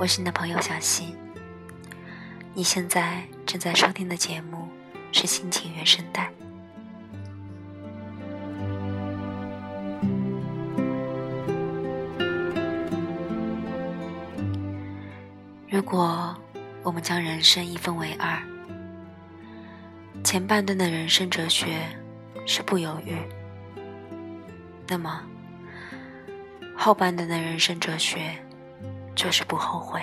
我是你的朋友小溪。你现在正在收听的节目是心情原声带。如果我们将人生一分为二，前半段的人生哲学是不犹豫，那么后半段的人生哲学就是不后悔。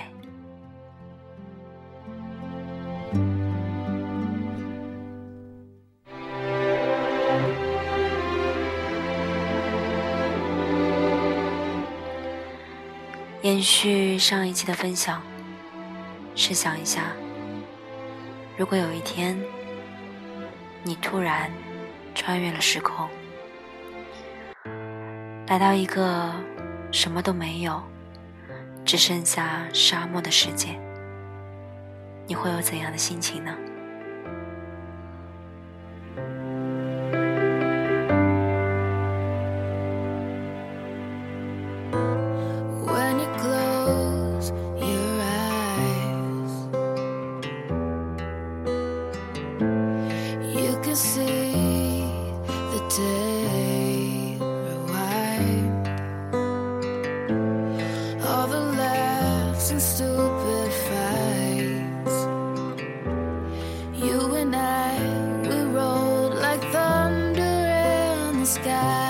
延续上一期的分享。试想一下，如果有一天你突然穿越了时空，来到一个什么都没有、只剩下沙漠的世界，你会有怎样的心情呢？we rolled like thunder in the sky.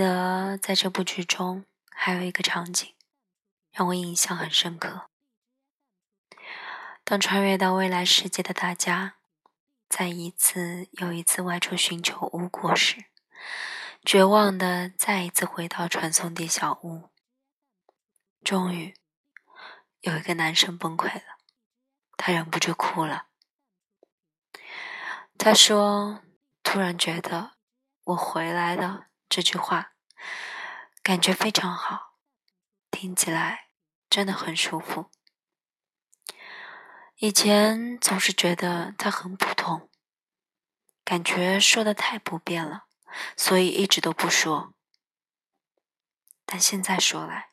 得在这部剧中，还有一个场景让我印象很深刻。当穿越到未来世界的大家在一次又一次外出寻求无果时，绝望的再一次回到传送地小屋。终于，有一个男生崩溃了，他忍不住哭了。他说：“突然觉得我回来了。”这句话感觉非常好，听起来真的很舒服。以前总是觉得他很普通，感觉说的太不便了，所以一直都不说。但现在说来，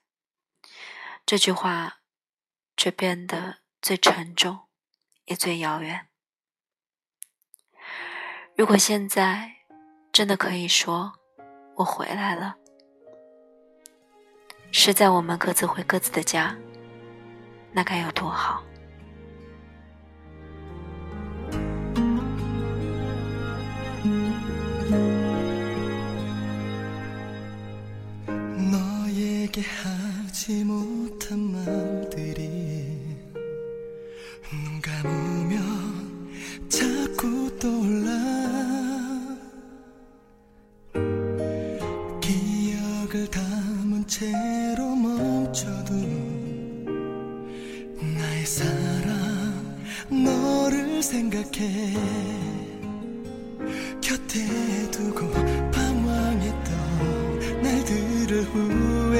这句话却变得最沉重，也最遥远。如果现在真的可以说“我回来了”，是在我们各自回各自的家，那该有多好！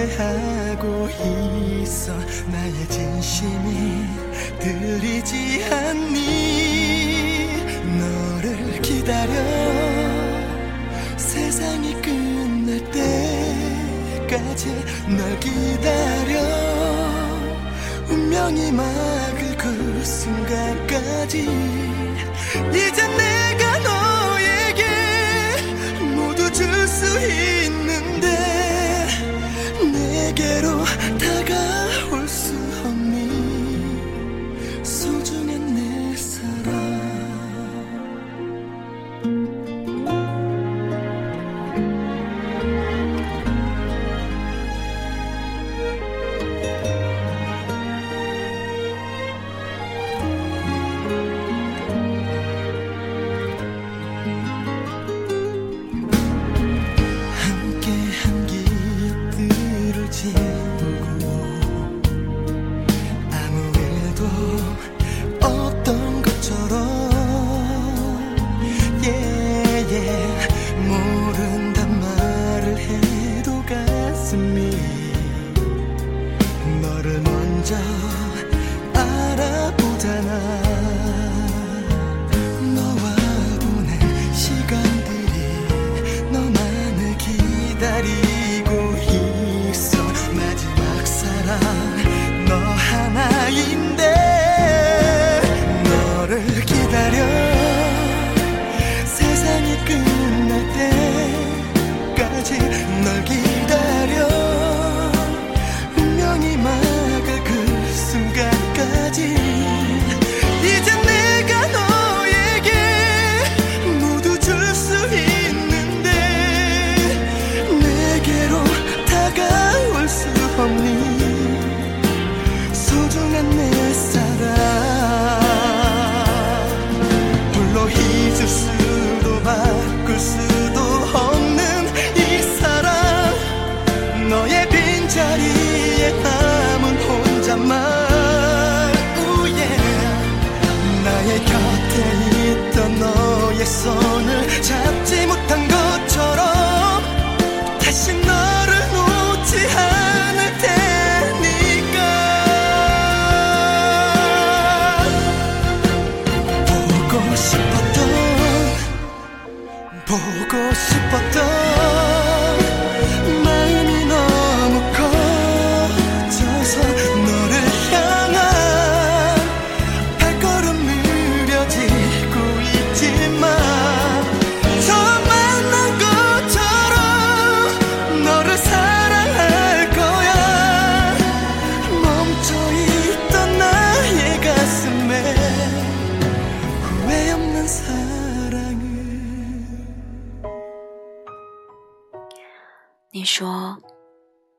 후회하고 있어 나의 진심이 들리지 않니? 너를 기다려. 세상이 끝날 때까지 널 기다려 운명이 막을 그 순간까지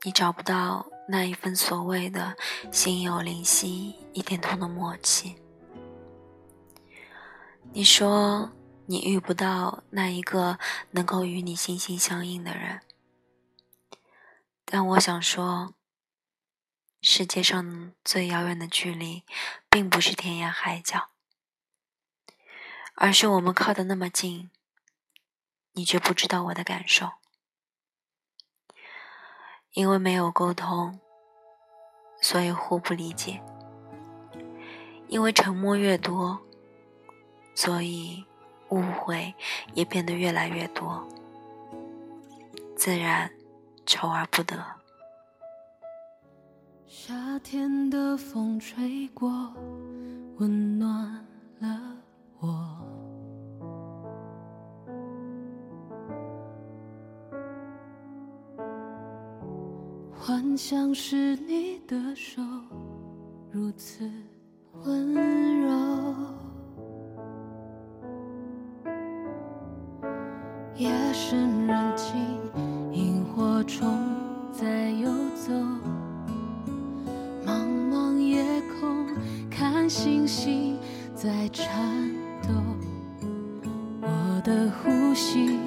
你找不到那一份所谓的心有灵犀一点通的默契。你说你遇不到那一个能够与你心心相印的人，但我想说，世界上最遥远的距离，并不是天涯海角，而是我们靠得那么近，你却不知道我的感受，因为没有沟通，所以互不理解，因为沉默越多。所以，误会也变得越来越多，自然愁而不得。夏天的风吹过，温暖了幻想是你的手，如此温柔。夜深人静，萤火虫在游走，茫茫夜空看星星在颤抖，我的呼吸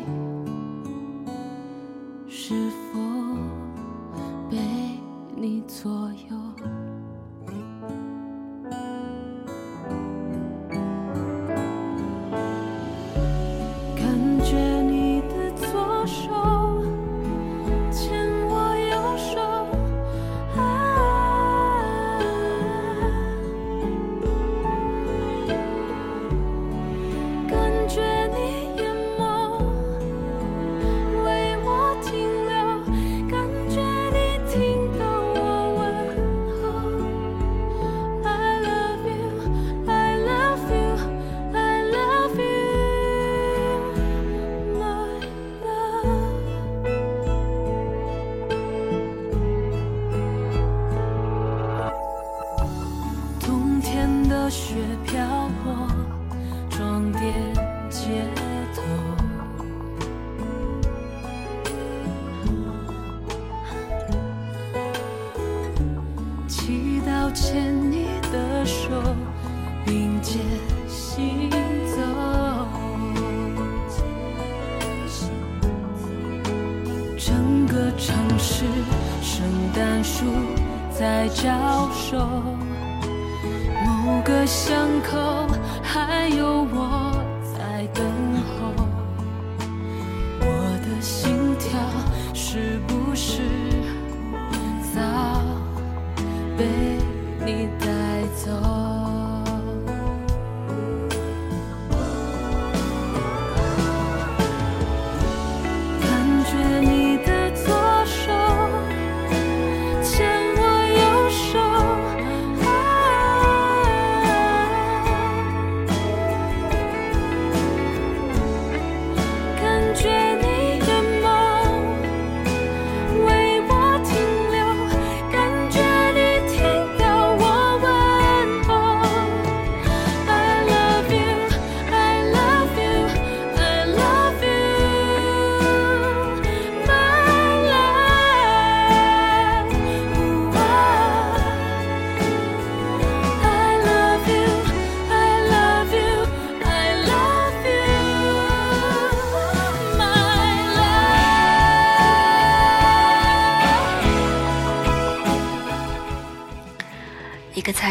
牵你的手并肩行走。整个城市圣诞树在招手。某个巷口还有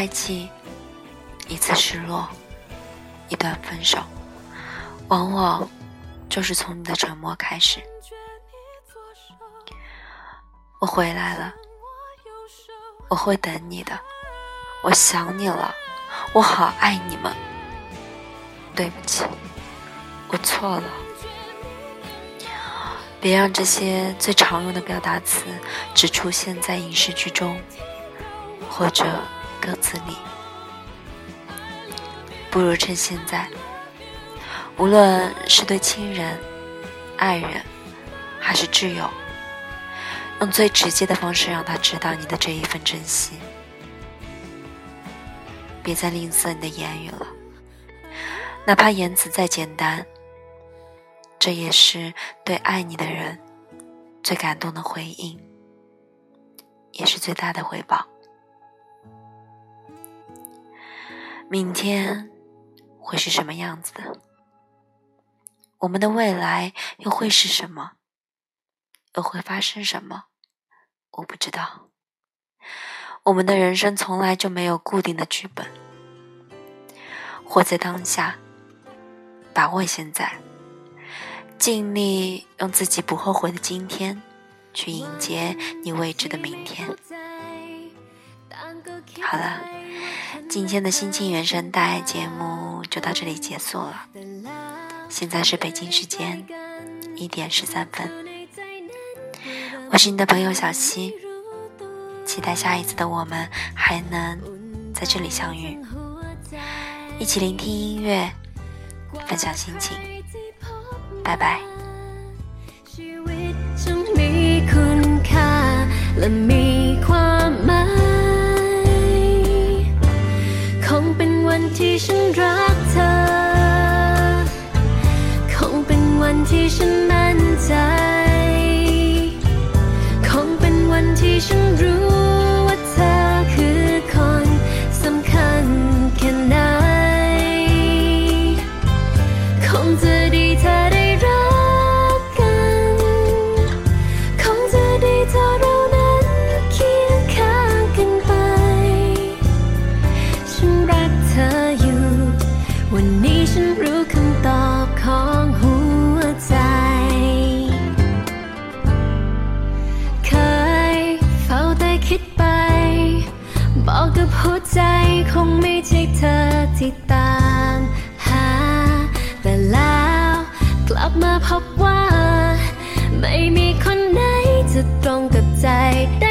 猜忌，一次失落，一段分手，往往就是从你的沉默开始。我回来了，我会等你的，我想你了，我好爱你们。对不起，我错了。别让这些最常用的表达词只出现在影视剧中，或者。歌词里，不如趁现在，无论是对亲人、爱人，还是挚友，用最直接的方式让他知道你的这一份珍惜。别再吝啬你的言语了，哪怕言辞再简单，这也是对爱你的人最感动的回应，也是最大的回报。明天。会是什么样子的？我们的未来又会是什么？又会发生什么？我不知道。我们的人生从来就没有固定的剧本。活在当下，把握现在，尽力用自己不后悔的今天，去迎接你未知的明天。好了，今天的心情原声带节目就到这里结束了。现在是北京时间一点十三分，我是你的朋友小溪，期待下一次的我们还能在这里相遇，一起聆听音乐，分享心情，拜拜。 เป็นวันที่ฉันรักเธอ คงเป็นวันที่ฉัน บอกกับหัวใจคงไม่ใช่เธอที่ตามหา แต่แล้วกลับมาพบว่า ไม่มีคนไหนจะตรงกับใจได้